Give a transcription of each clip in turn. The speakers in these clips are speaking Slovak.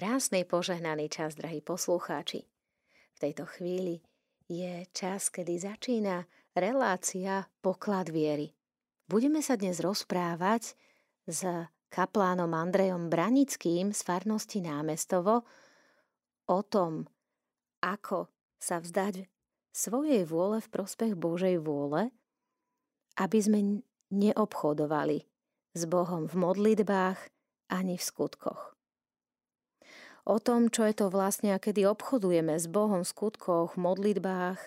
Krásny požehnaný čas, drahí poslucháči. V tejto chvíli je čas, kedy začína relácia Poklad viery. Budeme sa dnes rozprávať s kaplánom Andrejom Branickým z farnosti Námestovo o tom, ako sa vzdať svojej vôle v prospech Božej vôle, aby sme neobchodovali s Bohom v modlitbách ani v skutkoch o tom, čo je to vlastne a kedy obchodujeme s Bohom v skutkoch, modlitbách,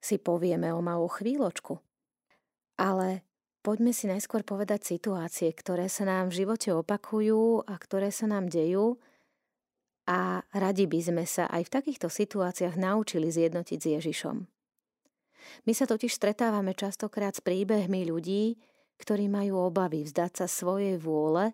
si povieme o malú chvíľočku. Ale poďme si najskôr povedať situácie, ktoré sa nám v živote opakujú a ktoré sa nám dejú a radi by sme sa aj v takýchto situáciách naučili zjednotiť s Ježišom. My sa totiž stretávame častokrát s príbehmi ľudí, ktorí majú obavy vzdať sa svojej vôle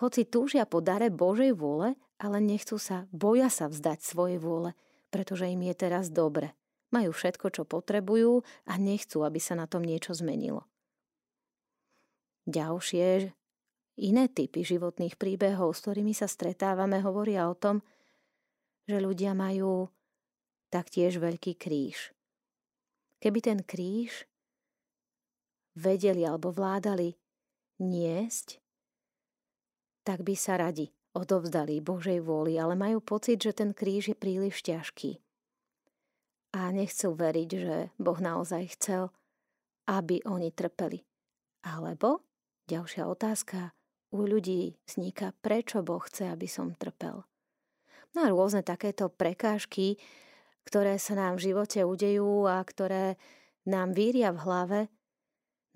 hoci túžia po dare Božej vôle, ale nechcú sa, boja sa vzdať svojej vôle, pretože im je teraz dobre. Majú všetko, čo potrebujú a nechcú, aby sa na tom niečo zmenilo. Ďalšie iné typy životných príbehov, s ktorými sa stretávame, hovoria o tom, že ľudia majú taktiež veľký kríž. Keby ten kríž vedeli alebo vládali niesť, tak by sa radi odovzdali Božej vôli, ale majú pocit, že ten kríž je príliš ťažký. A nechcú veriť, že Boh naozaj chcel, aby oni trpeli. Alebo, ďalšia otázka, u ľudí vzniká, prečo Boh chce, aby som trpel. No a rôzne takéto prekážky, ktoré sa nám v živote udejú a ktoré nám víria v hlave,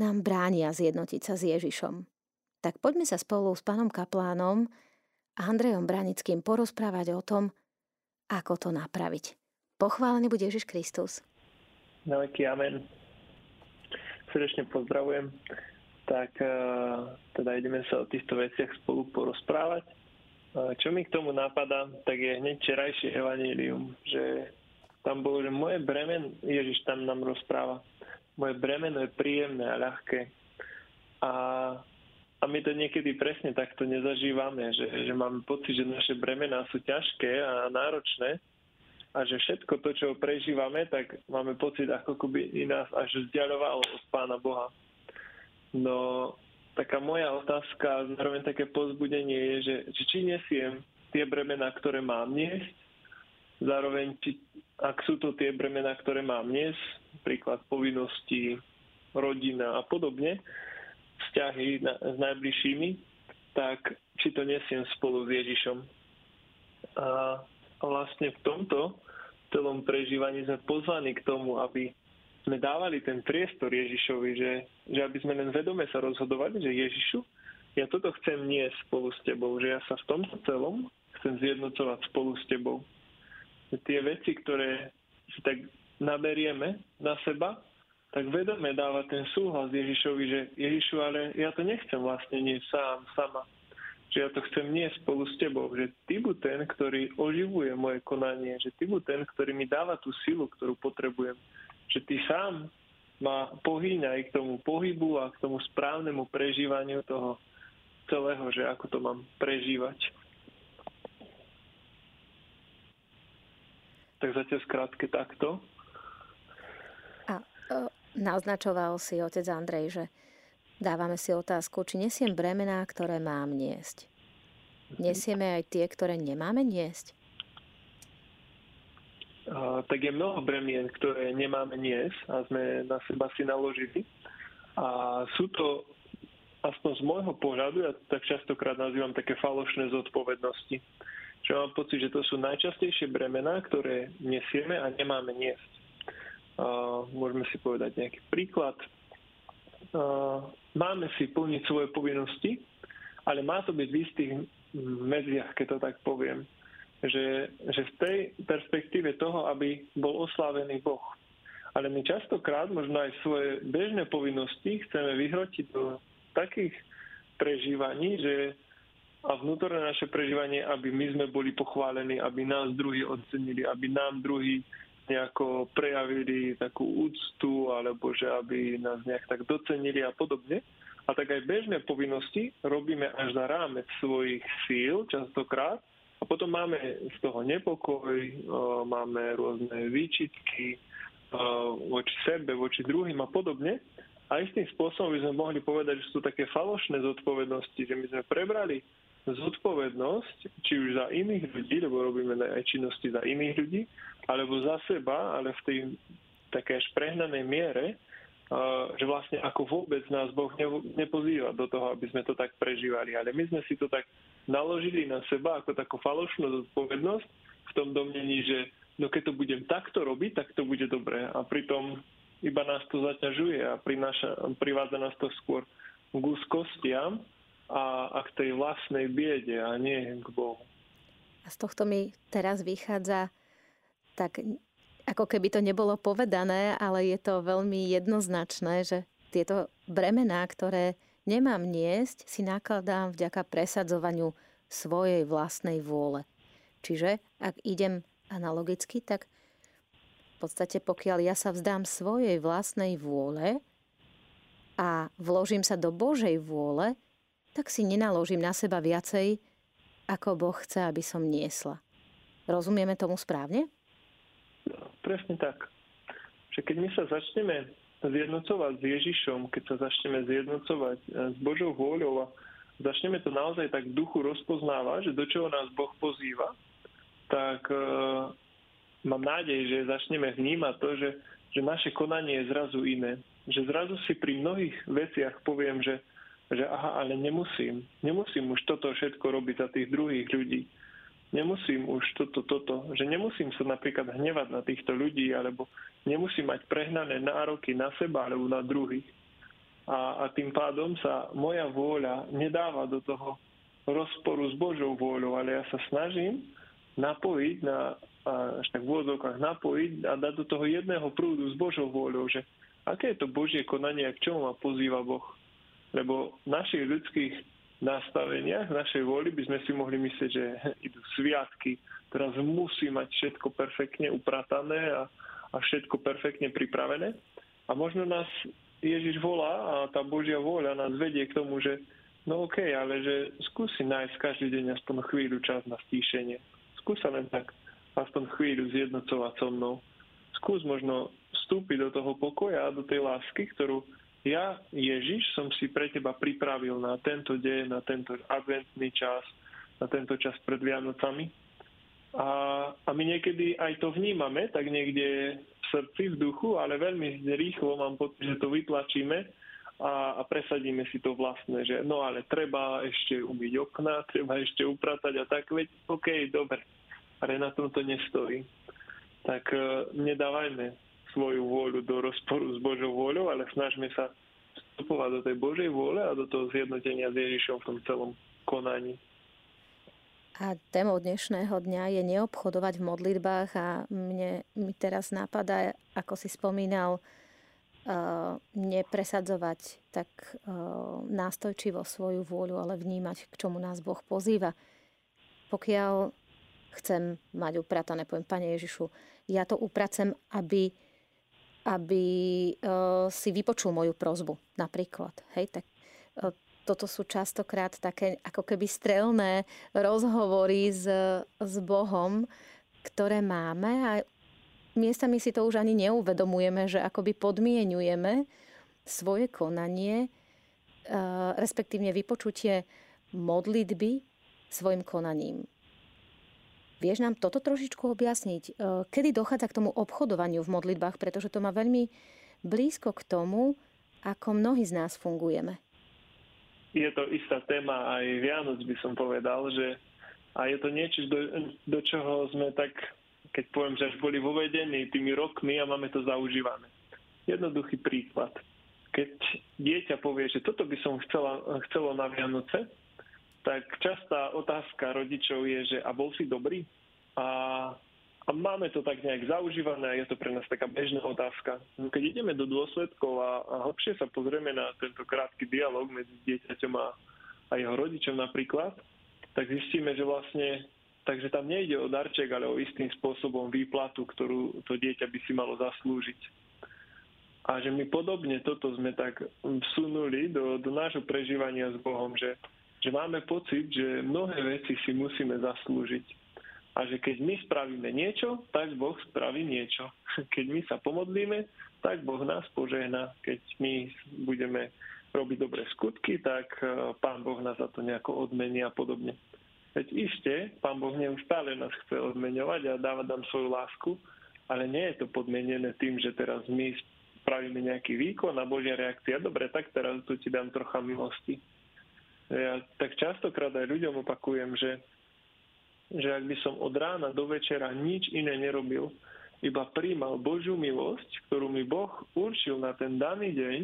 nám bránia zjednotiť sa s Ježišom. Tak poďme sa spolu s pánom kaplánom a Andrejom Branickým porozprávať o tom, ako to napraviť. Pochválený bude Ježiš Kristus. Na veky amen. Srdečne pozdravujem. Tak e, teda ideme sa o týchto veciach spolu porozprávať. E, čo mi k tomu napadá, tak je hneď včerajšie evanílium, že tam bolo, že moje bremen, Ježiš tam nám rozpráva, moje bremeno je príjemné a ľahké. A a my to niekedy presne takto nezažívame, že, že máme pocit, že naše bremená sú ťažké a náročné a že všetko to, čo prežívame, tak máme pocit, ako by i nás až vzdialovalo od Pána Boha. No, taká moja otázka, zároveň také pozbudenie je, že, že či nesiem tie bremená, ktoré mám niesť, zároveň, či, ak sú to tie bremená, ktoré mám niesť, príklad povinnosti, rodina a podobne, vzťahy na, s najbližšími, tak či to nesiem spolu s Ježišom. A vlastne v tomto celom prežívaní sme pozvaní k tomu, aby sme dávali ten priestor Ježišovi, že, že aby sme len vedome sa rozhodovali, že Ježišu, ja toto chcem nie spolu s tebou, že ja sa v tomto celom chcem zjednocovať spolu s tebou. Že tie veci, ktoré si tak naberieme na seba, tak vedome dáva ten súhlas Ježišovi, že Ježišu, ale ja to nechcem vlastne nie sám, sama. Že ja to chcem nie spolu s tebou. Že ty buď ten, ktorý oživuje moje konanie. Že ty buď ten, ktorý mi dáva tú silu, ktorú potrebujem. Že ty sám ma pohýňa aj k tomu pohybu a k tomu správnemu prežívaniu toho celého, že ako to mám prežívať. Tak zatiaľ skrátke takto. Naznačoval si otec Andrej, že dávame si otázku, či nesiem bremená, ktoré mám niesť. Nesieme aj tie, ktoré nemáme niesť? Uh, tak je mnoho bremien, ktoré nemáme niesť a sme na seba si naložili. A sú to, aspoň z môjho pohľadu, ja tak častokrát nazývam také falošné zodpovednosti. Čo mám pocit, že to sú najčastejšie bremená, ktoré nesieme a nemáme niesť. Môžeme si povedať nejaký príklad. Máme si plniť svoje povinnosti, ale má to byť v istých medziach, keď to tak poviem. Že, že v tej perspektíve toho, aby bol oslávený Boh. Ale my častokrát možno aj svoje bežné povinnosti chceme vyhrotiť do takých prežívaní, že a vnútorné naše prežívanie, aby my sme boli pochválení, aby nás druhí ocenili, aby nám druhí nejako prejavili takú úctu, alebo že aby nás nejak tak docenili a podobne. A tak aj bežné povinnosti robíme až za rámec svojich síl častokrát a potom máme z toho nepokoj, máme rôzne výčitky voči sebe, voči druhým a podobne. A istým spôsobom by sme mohli povedať, že sú také falošné zodpovednosti, že my sme prebrali zodpovednosť, či už za iných ľudí, lebo robíme aj činnosti za iných ľudí, alebo za seba, ale v tej také až prehnanej miere, že vlastne ako vôbec nás Boh nepozýva do toho, aby sme to tak prežívali. Ale my sme si to tak naložili na seba ako takú falošnú zodpovednosť v tom domnení, že no keď to budem takto robiť, tak to bude dobré. A pritom iba nás to zaťažuje a prináša, privádza nás to skôr k úzkostiam a, a k tej vlastnej biede a nie k Bohu. A z tohto mi teraz vychádza tak ako keby to nebolo povedané, ale je to veľmi jednoznačné, že tieto bremená, ktoré nemám niesť, si nakladám vďaka presadzovaniu svojej vlastnej vôle. Čiže ak idem analogicky, tak v podstate pokiaľ ja sa vzdám svojej vlastnej vôle a vložím sa do Božej vôle, tak si nenaložím na seba viacej, ako Boh chce, aby som niesla. Rozumieme tomu správne? Presne tak. Že keď my sa začneme zjednocovať s Ježišom, keď sa začneme zjednocovať eh, s Božou vôľou a začneme to naozaj tak v duchu rozpoznávať, že do čoho nás Boh pozýva, tak e, mám nádej, že začneme vnímať to, že, že naše konanie je zrazu iné. Že zrazu si pri mnohých veciach poviem, že že aha, ale nemusím, nemusím už toto všetko robiť za tých druhých ľudí. Nemusím už toto, toto, že nemusím sa napríklad hnevať na týchto ľudí, alebo nemusím mať prehnané nároky na seba alebo na druhých. A, a tým pádom sa moja vôľa nedáva do toho rozporu s Božou vôľou, ale ja sa snažím napojiť na, až tak v úvodzovkách napojiť a dať do toho jedného prúdu s Božou vôľou, že aké je to Božie konanie a k čomu ma pozýva Boh. Lebo v našich ľudských nastaveniach, v našej vôli by sme si mohli myslieť, že idú sviatky, teraz musí mať všetko perfektne upratané a, a všetko perfektne pripravené. A možno nás Ježiš volá a tá Božia vôľa nás vedie k tomu, že no okay, ale že skúsi nájsť každý deň aspoň chvíľu čas na stíšenie. Skúsa len tak aspoň chvíľu zjednocovať so mnou. Skús možno vstúpiť do toho pokoja do tej lásky, ktorú ja, Ježiš, som si pre teba pripravil na tento deň, na tento adventný čas, na tento čas pred Vianocami. A, a my niekedy aj to vnímame, tak niekde v srdci, v duchu, ale veľmi rýchlo mám pocit, že to vytlačíme a, a presadíme si to vlastné, že no ale treba ešte umyť okna, treba ešte upratať a tak, veď OK, dobre, ale na tom to nestojí. Tak uh, nedávajme svoju vôľu do rozporu s Božou vôľou, ale snažme sa vstupovať do tej Božej vôle a do toho zjednotenia s Ježišom v tom celom konaní. A témou dnešného dňa je neobchodovať v modlitbách a mne mi teraz napadá, ako si spomínal, uh, nepresadzovať tak uh, nástojčivo svoju vôľu, ale vnímať, k čomu nás Boh pozýva. Pokiaľ chcem mať upratané, poviem, Pane Ježišu, ja to upracem, aby aby uh, si vypočul moju prozbu napríklad. Hej, tak uh, toto sú častokrát také ako keby strelné rozhovory s, s Bohom, ktoré máme a miestami si to už ani neuvedomujeme, že akoby podmienujeme svoje konanie, uh, respektívne vypočutie modlitby svojim konaním. Vieš nám toto trošičku objasniť? E, kedy dochádza k tomu obchodovaniu v modlitbách, pretože to má veľmi blízko k tomu, ako mnohí z nás fungujeme. Je to istá téma aj Vianoc, by som povedal, že a je to niečo, do, do čoho sme tak, keď poviem, že až boli vovedení tými rokmi a máme to zaužívané. Jednoduchý príklad. Keď dieťa povie, že toto by som chcela, chcelo na Vianoce, tak častá otázka rodičov je, že a bol si dobrý? A, a máme to tak nejak zaužívané a je to pre nás taká bežná otázka. No, keď ideme do dôsledkov a, a hlbšie sa pozrieme na tento krátky dialog medzi dieťaťom a, a jeho rodičom napríklad, tak zistíme, že vlastne Takže tam nejde o darček, ale o istým spôsobom výplatu, ktorú to dieťa by si malo zaslúžiť. A že my podobne toto sme tak vsunuli do, do nášho prežívania s Bohom, že, že máme pocit, že mnohé veci si musíme zaslúžiť. A že keď my spravíme niečo, tak Boh spraví niečo. Keď my sa pomodlíme, tak Boh nás požehná. Keď my budeme robiť dobré skutky, tak e, Pán Boh nás za to nejako odmení a podobne. Veď iste, Pán Boh neustále nás chce odmeňovať a dáva nám svoju lásku, ale nie je to podmienené tým, že teraz my spravíme nejaký výkon a Božia reakcia, dobre, tak teraz tu ti dám trocha milosti. Ja tak častokrát aj ľuďom opakujem, že, že ak by som od rána do večera nič iné nerobil, iba príjmal Božiu milosť, ktorú mi Boh určil na ten daný deň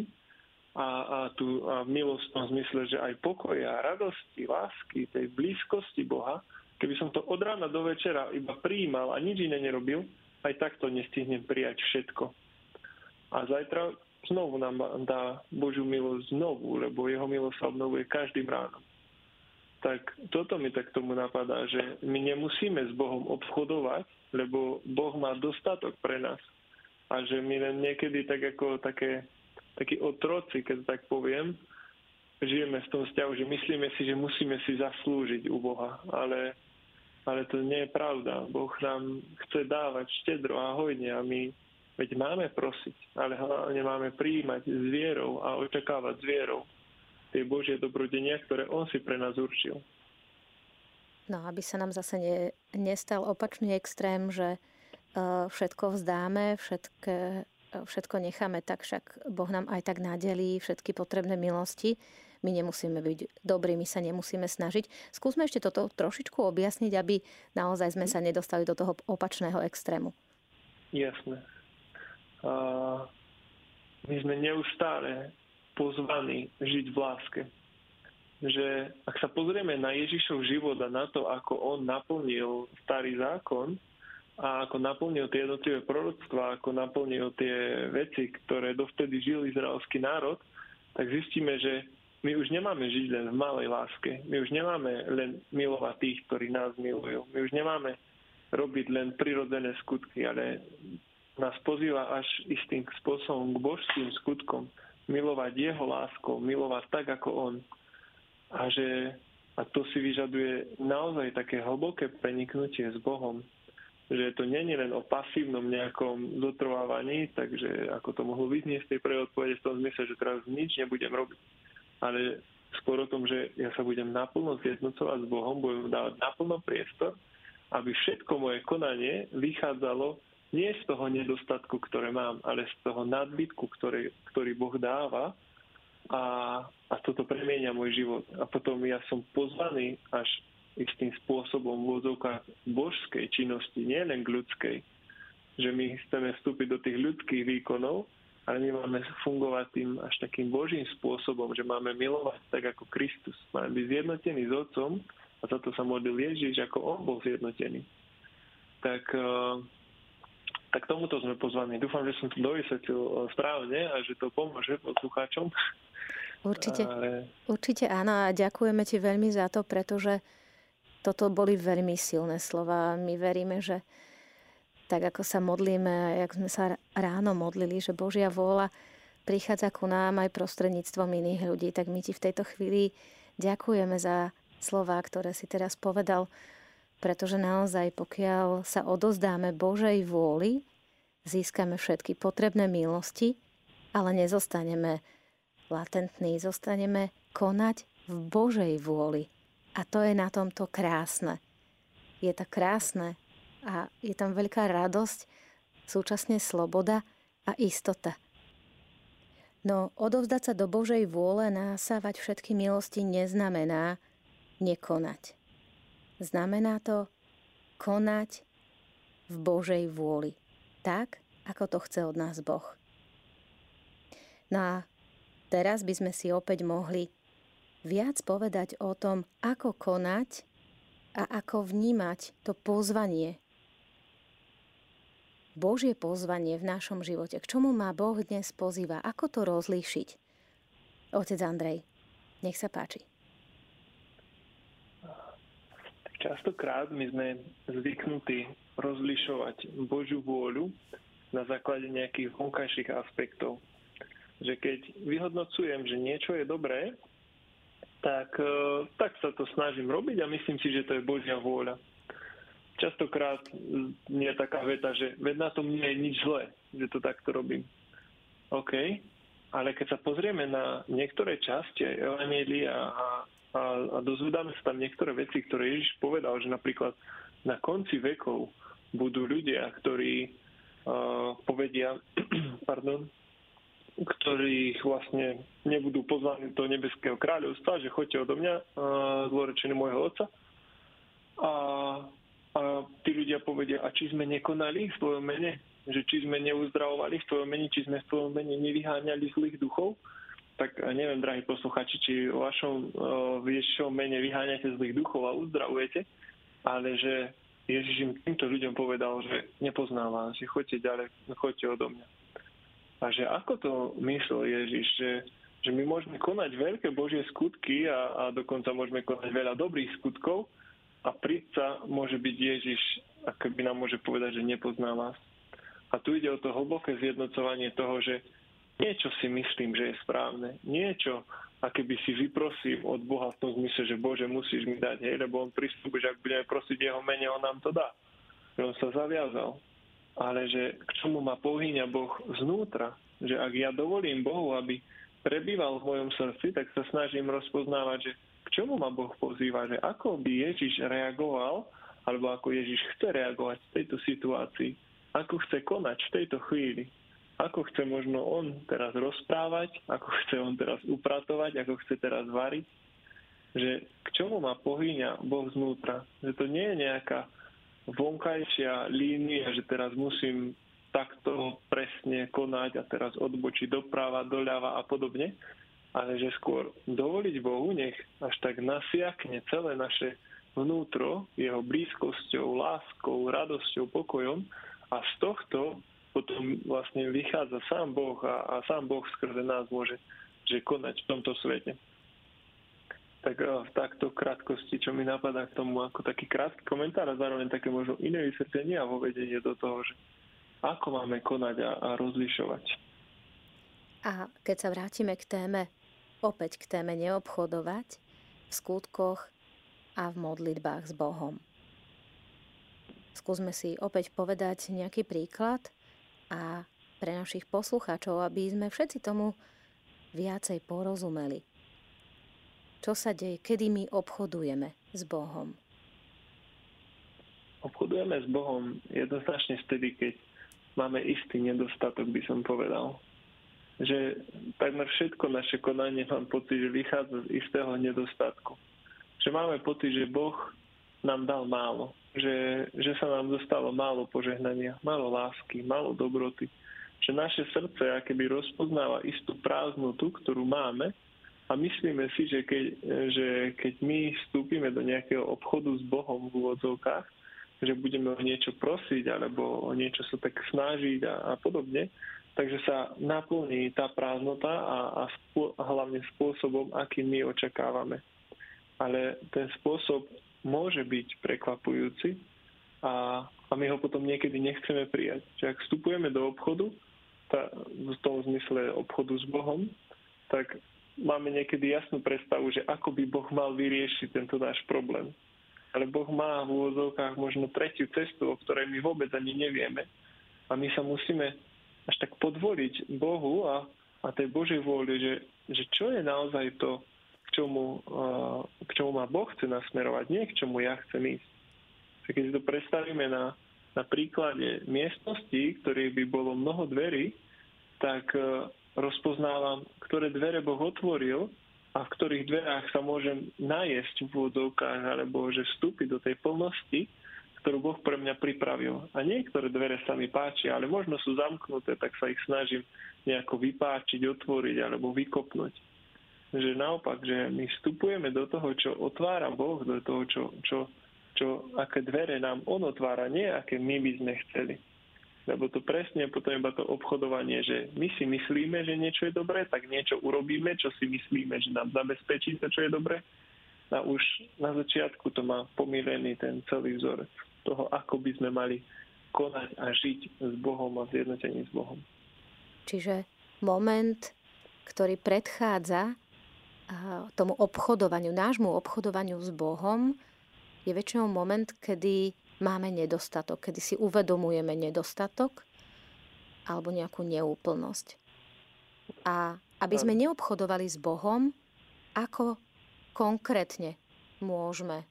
a, a, tu, a v milostnom zmysle, že aj pokoja, radosti, lásky, tej blízkosti Boha, keby som to od rána do večera iba príjmal a nič iné nerobil, aj takto nestihnem prijať všetko. A zajtra znovu nám dá Božiu milosť znovu, lebo jeho milosť sa obnovuje každým ránom. Tak toto mi tak tomu napadá, že my nemusíme s Bohom obchodovať, lebo Boh má dostatok pre nás. A že my len niekedy tak ako také, takí otroci, keď tak poviem, žijeme v tom vzťahu, že myslíme si, že musíme si zaslúžiť u Boha, ale, ale to nie je pravda. Boh nám chce dávať štedro a hojne a my veď máme prosiť, ale hlavne máme príjmať s vierou a očakávať s vierou tie Božie dobrodenia, ktoré On si pre nás určil. No, aby sa nám zase ne, nestal opačný extrém, že uh, všetko vzdáme, všetko, uh, všetko necháme tak, však Boh nám aj tak nadelí všetky potrebné milosti. My nemusíme byť dobrí, my sa nemusíme snažiť. Skúsme ešte toto trošičku objasniť, aby naozaj sme sa nedostali do toho opačného extrému. Jasné. My sme neustále pozvaní žiť v láske že ak sa pozrieme na Ježišov život a na to, ako on naplnil starý zákon a ako naplnil tie jednotlivé proroctvá, ako naplnil tie veci, ktoré dovtedy žil izraelský národ, tak zistíme, že my už nemáme žiť len v malej láske. My už nemáme len milovať tých, ktorí nás milujú. My už nemáme robiť len prirodzené skutky, ale nás pozýva až istým spôsobom k božským skutkom. Milovať jeho láskou, milovať tak, ako on. A že a to si vyžaduje naozaj také hlboké preniknutie s Bohom, že to je len o pasívnom nejakom zotrvávaní, takže ako to mohlo vyznieť z tej prvej odpovede v tom zmysle, že teraz nič nebudem robiť, ale skôr o tom, že ja sa budem naplno zjednocovať s Bohom, budem dávať naplno priestor, aby všetko moje konanie vychádzalo nie z toho nedostatku, ktoré mám, ale z toho nadbytku, ktorý, ktorý Boh dáva a, a toto premieňa môj život. A potom ja som pozvaný až istým spôsobom v úvodzovkách božskej činnosti, nie len k ľudskej. Že my chceme vstúpiť do tých ľudských výkonov, ale my máme fungovať tým až takým božím spôsobom, že máme milovať tak ako Kristus. Máme byť zjednotení s Otcom a za to sa modlil Ježiš, ako On bol zjednotený. Tak uh, tak tomuto sme pozvaní. Dúfam, že som to dovysvetlil eh, správne a že to pomôže poslucháčom. Určite, Ale... určite áno a ďakujeme ti veľmi za to, pretože toto boli veľmi silné slova. My veríme, že tak ako sa modlíme, jak sme sa ráno modlili, že Božia vôľa prichádza ku nám aj prostredníctvom iných ľudí, tak my ti v tejto chvíli ďakujeme za slova, ktoré si teraz povedal pretože naozaj pokiaľ sa odozdáme Božej vôli, získame všetky potrebné milosti, ale nezostaneme latentní, zostaneme konať v Božej vôli. A to je na tomto krásne. Je to krásne a je tam veľká radosť, súčasne sloboda a istota. No odovzdať sa do Božej vôle, násávať všetky milosti neznamená nekonať. Znamená to konať v Božej vôli. Tak, ako to chce od nás Boh. No a teraz by sme si opäť mohli viac povedať o tom, ako konať a ako vnímať to pozvanie. Božie pozvanie v našom živote. K čomu má Boh dnes pozýva? Ako to rozlíšiť? Otec Andrej, nech sa páči. Častokrát my sme zvyknutí rozlišovať Božiu vôľu na základe nejakých vonkajších aspektov. že keď vyhodnocujem, že niečo je dobré, tak, e, tak sa to snažím robiť a myslím si, že to je Božia vôľa. Častokrát nie je taká veta, že veď na tom nie je nič zlé, že to takto robím. OK, ale keď sa pozrieme na niektoré časti Evangelia a, a, a dozvedáme sa tam niektoré veci, ktoré Ježiš povedal, že napríklad na konci vekov budú ľudia, ktorí uh, povedia, pardon, ktorých vlastne nebudú pozvaní do nebeského kráľovstva, že choďte odo mňa, zlorečený môjho otca. A, a tí ľudia povedia, a či sme nekonali v tvojom mene? Že či sme neuzdravovali v tvojom mene, či sme v tvojom mene nevyháňali zlých duchov? Tak neviem, drahí posluchači, či o vašom Ježišovom mene vyháňate zlých duchov a uzdravujete, ale že Ježiš im týmto ľuďom povedal, že nepoznám vás, že choďte ďalej, choďte odo mňa. A že ako to myslel Ježiš, že, že my môžeme konať veľké Božie skutky a, a dokonca môžeme konať veľa dobrých skutkov a príca môže byť Ježiš, ako by nám môže povedať, že nepozná vás. A tu ide o to hlboké zjednocovanie toho, že niečo si myslím, že je správne, niečo, aké by si vyprosím od Boha v tom zmysle, že Bože, musíš mi dať, hej, lebo on pristúpi, že ak budeme prosiť jeho mene, on nám to dá. Že on sa zaviazal ale že k čomu ma pohyňa Boh znútra. Že ak ja dovolím Bohu, aby prebýval v mojom srdci, tak sa snažím rozpoznávať, že k čomu ma Boh pozýva, že ako by Ježiš reagoval, alebo ako Ježiš chce reagovať v tejto situácii, ako chce konať v tejto chvíli, ako chce možno on teraz rozprávať, ako chce on teraz upratovať, ako chce teraz variť, že k čomu ma pohyňa Boh znútra. Že to nie je nejaká vonkajšia línia, že teraz musím takto presne konať a teraz odbočiť doprava, doľava a podobne, ale že skôr dovoliť Bohu, nech až tak nasiakne celé naše vnútro jeho blízkosťou, láskou, radosťou, pokojom a z tohto potom vlastne vychádza sám Boh a, a sám Boh skrze nás môže že konať v tomto svete tak v takto krátkosti, čo mi napadá k tomu ako taký krátky komentár a zároveň také možno iné vysvetlenie a vovedenie do toho, že ako máme konať a, a rozlišovať. A keď sa vrátime k téme, opäť k téme neobchodovať v skutkoch a v modlitbách s Bohom. Skúsme si opäť povedať nejaký príklad a pre našich poslucháčov, aby sme všetci tomu viacej porozumeli čo sa deje, kedy my obchodujeme s Bohom? Obchodujeme s Bohom jednoznačne vtedy, keď máme istý nedostatok, by som povedal. Že takmer všetko naše konanie mám pocit, že vychádza z istého nedostatku. Že máme pocit, že Boh nám dal málo. Že, že sa nám dostalo málo požehnania, málo lásky, málo dobroty. Že naše srdce akéby rozpoznáva istú prázdnotu, ktorú máme a myslíme si, že keď, že keď my vstúpime do nejakého obchodu s Bohom v úvodzovkách, že budeme o niečo prosiť alebo o niečo sa tak snažiť a, a podobne, takže sa naplní tá prázdnota a, a, spô, a hlavne spôsobom, aký my očakávame. Ale ten spôsob môže byť prekvapujúci a, a my ho potom niekedy nechceme prijať. Čiže ak vstupujeme do obchodu, tá, v tom zmysle obchodu s Bohom, tak máme niekedy jasnú predstavu, že ako by Boh mal vyriešiť tento náš problém. Ale Boh má v úvodzovkách možno tretiu cestu, o ktorej my vôbec ani nevieme. A my sa musíme až tak podvoliť Bohu a, a tej Božej vôli, že, že čo je naozaj to, k čomu, k čomu ma Boh chce nasmerovať, nie k čomu ja chcem ísť. Keď si to predstavíme na, na príklade miestnosti, ktorých by bolo mnoho dverí, tak rozpoznávam, ktoré dvere Boh otvoril a v ktorých dverách sa môžem najesť v úvodzovkách alebo že vstúpiť do tej plnosti, ktorú Boh pre mňa pripravil. A niektoré dvere sa mi páčia, ale možno sú zamknuté, tak sa ich snažím nejako vypáčiť, otvoriť alebo vykopnúť. Že naopak, že my vstupujeme do toho, čo otvára Boh, do toho, čo, čo, čo aké dvere nám On otvára, nie aké my by sme chceli. Lebo to presne potom iba to obchodovanie, že my si myslíme, že niečo je dobré, tak niečo urobíme, čo si myslíme, že nám zabezpečí to, čo je dobré. A už na začiatku to má pomílený ten celý vzorec toho, ako by sme mali konať a žiť s Bohom a zjednotení s Bohom. Čiže moment ktorý predchádza tomu obchodovaniu, nášmu obchodovaniu s Bohom, je väčšinou moment, kedy máme nedostatok, kedy si uvedomujeme nedostatok alebo nejakú neúplnosť. A aby sme neobchodovali s Bohom, ako konkrétne môžeme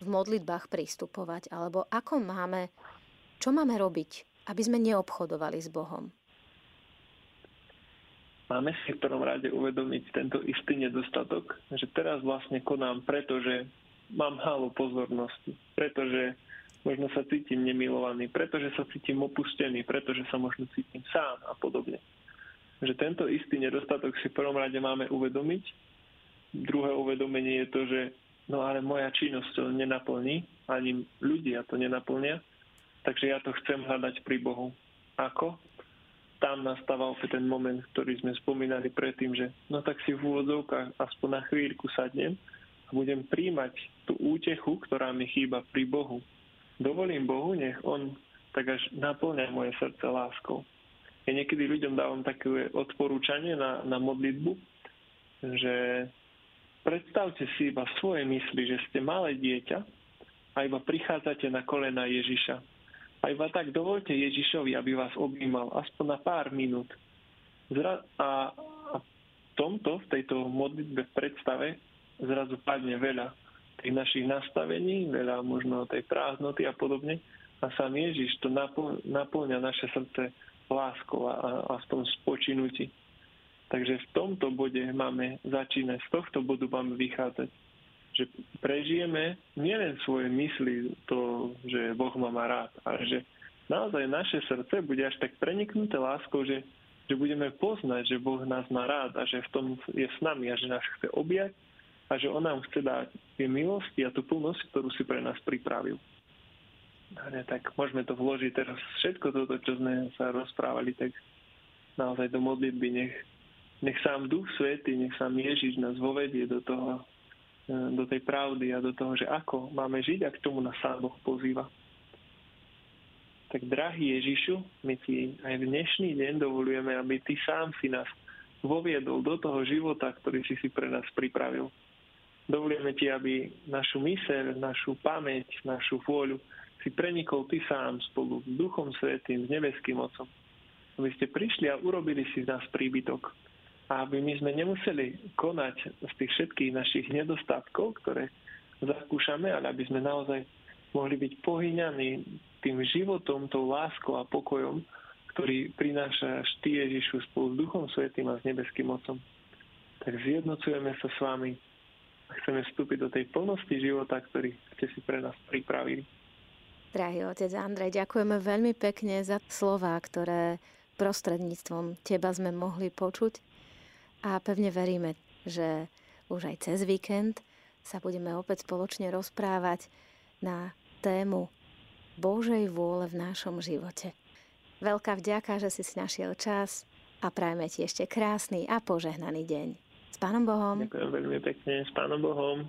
v modlitbách pristupovať, alebo ako máme, čo máme robiť, aby sme neobchodovali s Bohom. Máme si v prvom rade uvedomiť tento istý nedostatok, že teraz vlastne konám, pretože mám málo pozornosti, pretože možno sa cítim nemilovaný, pretože sa cítim opustený, pretože sa možno cítim sám a podobne. Že tento istý nedostatok si v prvom rade máme uvedomiť. Druhé uvedomenie je to, že no ale moja činnosť to nenaplní, ani ľudia to nenaplnia, takže ja to chcem hľadať pri Bohu. Ako? Tam nastáva opäť ten moment, ktorý sme spomínali predtým, že no tak si v úvodzovkách aspoň na chvíľku sadnem a budem príjmať tú útechu, ktorá mi chýba pri Bohu. Dovolím Bohu, nech On tak až naplňa moje srdce láskou. Ja niekedy ľuďom dávam také odporúčanie na, na modlitbu, že Predstavte si iba svoje mysli, že ste malé dieťa a iba prichádzate na kolena Ježiša. A iba tak dovolte Ježišovi, aby vás objímal aspoň na pár minút. Zra- a, a tomto, v tejto modlitbe v predstave, zrazu padne veľa tých našich nastavení, veľa možno tej prázdnoty a podobne. A sám Ježiš to naplňa naše srdce láskou a, a v tom spočinutí. Takže v tomto bode máme začínať, z tohto bodu máme vychádzať. Že prežijeme nielen svoje mysli, to, že Boh ma má rád, ale že naozaj naše srdce bude až tak preniknuté láskou, že, že budeme poznať, že Boh nás má rád a že v tom je s nami a že nás chce objať a že On nám chce dať tie milosti a tú plnosť, ktorú si pre nás pripravil. Ne, tak môžeme to vložiť teraz všetko toto, čo sme sa rozprávali, tak naozaj do modlitby nech nech sám Duch Svety, nech sám Ježiš nás vovedie do toho, do tej pravdy a do toho, že ako máme žiť k tomu nás sám Boh pozýva. Tak drahý Ježišu, my ti aj v dnešný deň dovolujeme, aby ty sám si nás voviedol do toho života, ktorý si si pre nás pripravil. Dovolujeme ti, aby našu myseľ, našu pamäť, našu vôľu si prenikol ty sám spolu s Duchom Svetým, s nebeským Otcom. Aby ste prišli a urobili si z nás príbytok aby my sme nemuseli konať z tých všetkých našich nedostatkov, ktoré zakúšame, ale aby sme naozaj mohli byť pohyňaní tým životom, tou láskou a pokojom, ktorý prináša Ty Ježišu spolu s Duchom Svetým a s Nebeským Otcom. Tak zjednocujeme sa s vami a chceme vstúpiť do tej plnosti života, ktorý ste si pre nás pripravili. Drahý otec Andrej, ďakujeme veľmi pekne za slova, ktoré prostredníctvom teba sme mohli počuť a pevne veríme, že už aj cez víkend sa budeme opäť spoločne rozprávať na tému Božej vôle v našom živote. Veľká vďaka, že si si našiel čas a prajme ti ešte krásny a požehnaný deň. S Pánom Bohom. Ďakujem veľmi pekne. S Pánom Bohom.